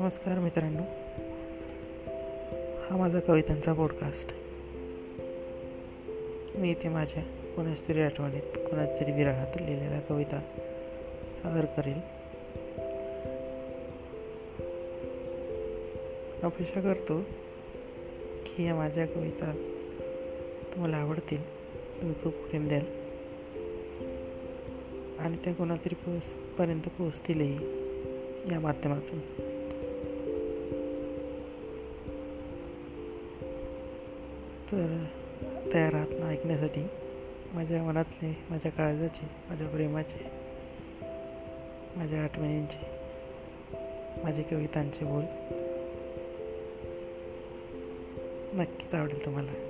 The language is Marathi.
नमस्कार मित्रांनो. हा माझा कवितांचा पॉडकास्ट मी इथे माझ्या कोणाच तरी आठवणीत कोणाच तरी विरहात लिहिलेल्या कविता सादर करेल अपेक्षा करतो की या माझ्या कविता तुम्हाला आवडतील. तुम्ही खूप प्रेम द्याल. आणि त्या कोणातरी पोच पर्यंत पोचतीलही या माध्यमातून. तर तयार आहात ना ऐकण्यासाठी. माझ्या मनातले माझ्या काळजाचे माझ्या प्रेमाचे माझ्या आठवणींचे माझे कवितांचे बोल. नक्कीच आवडेल तुम्हाला.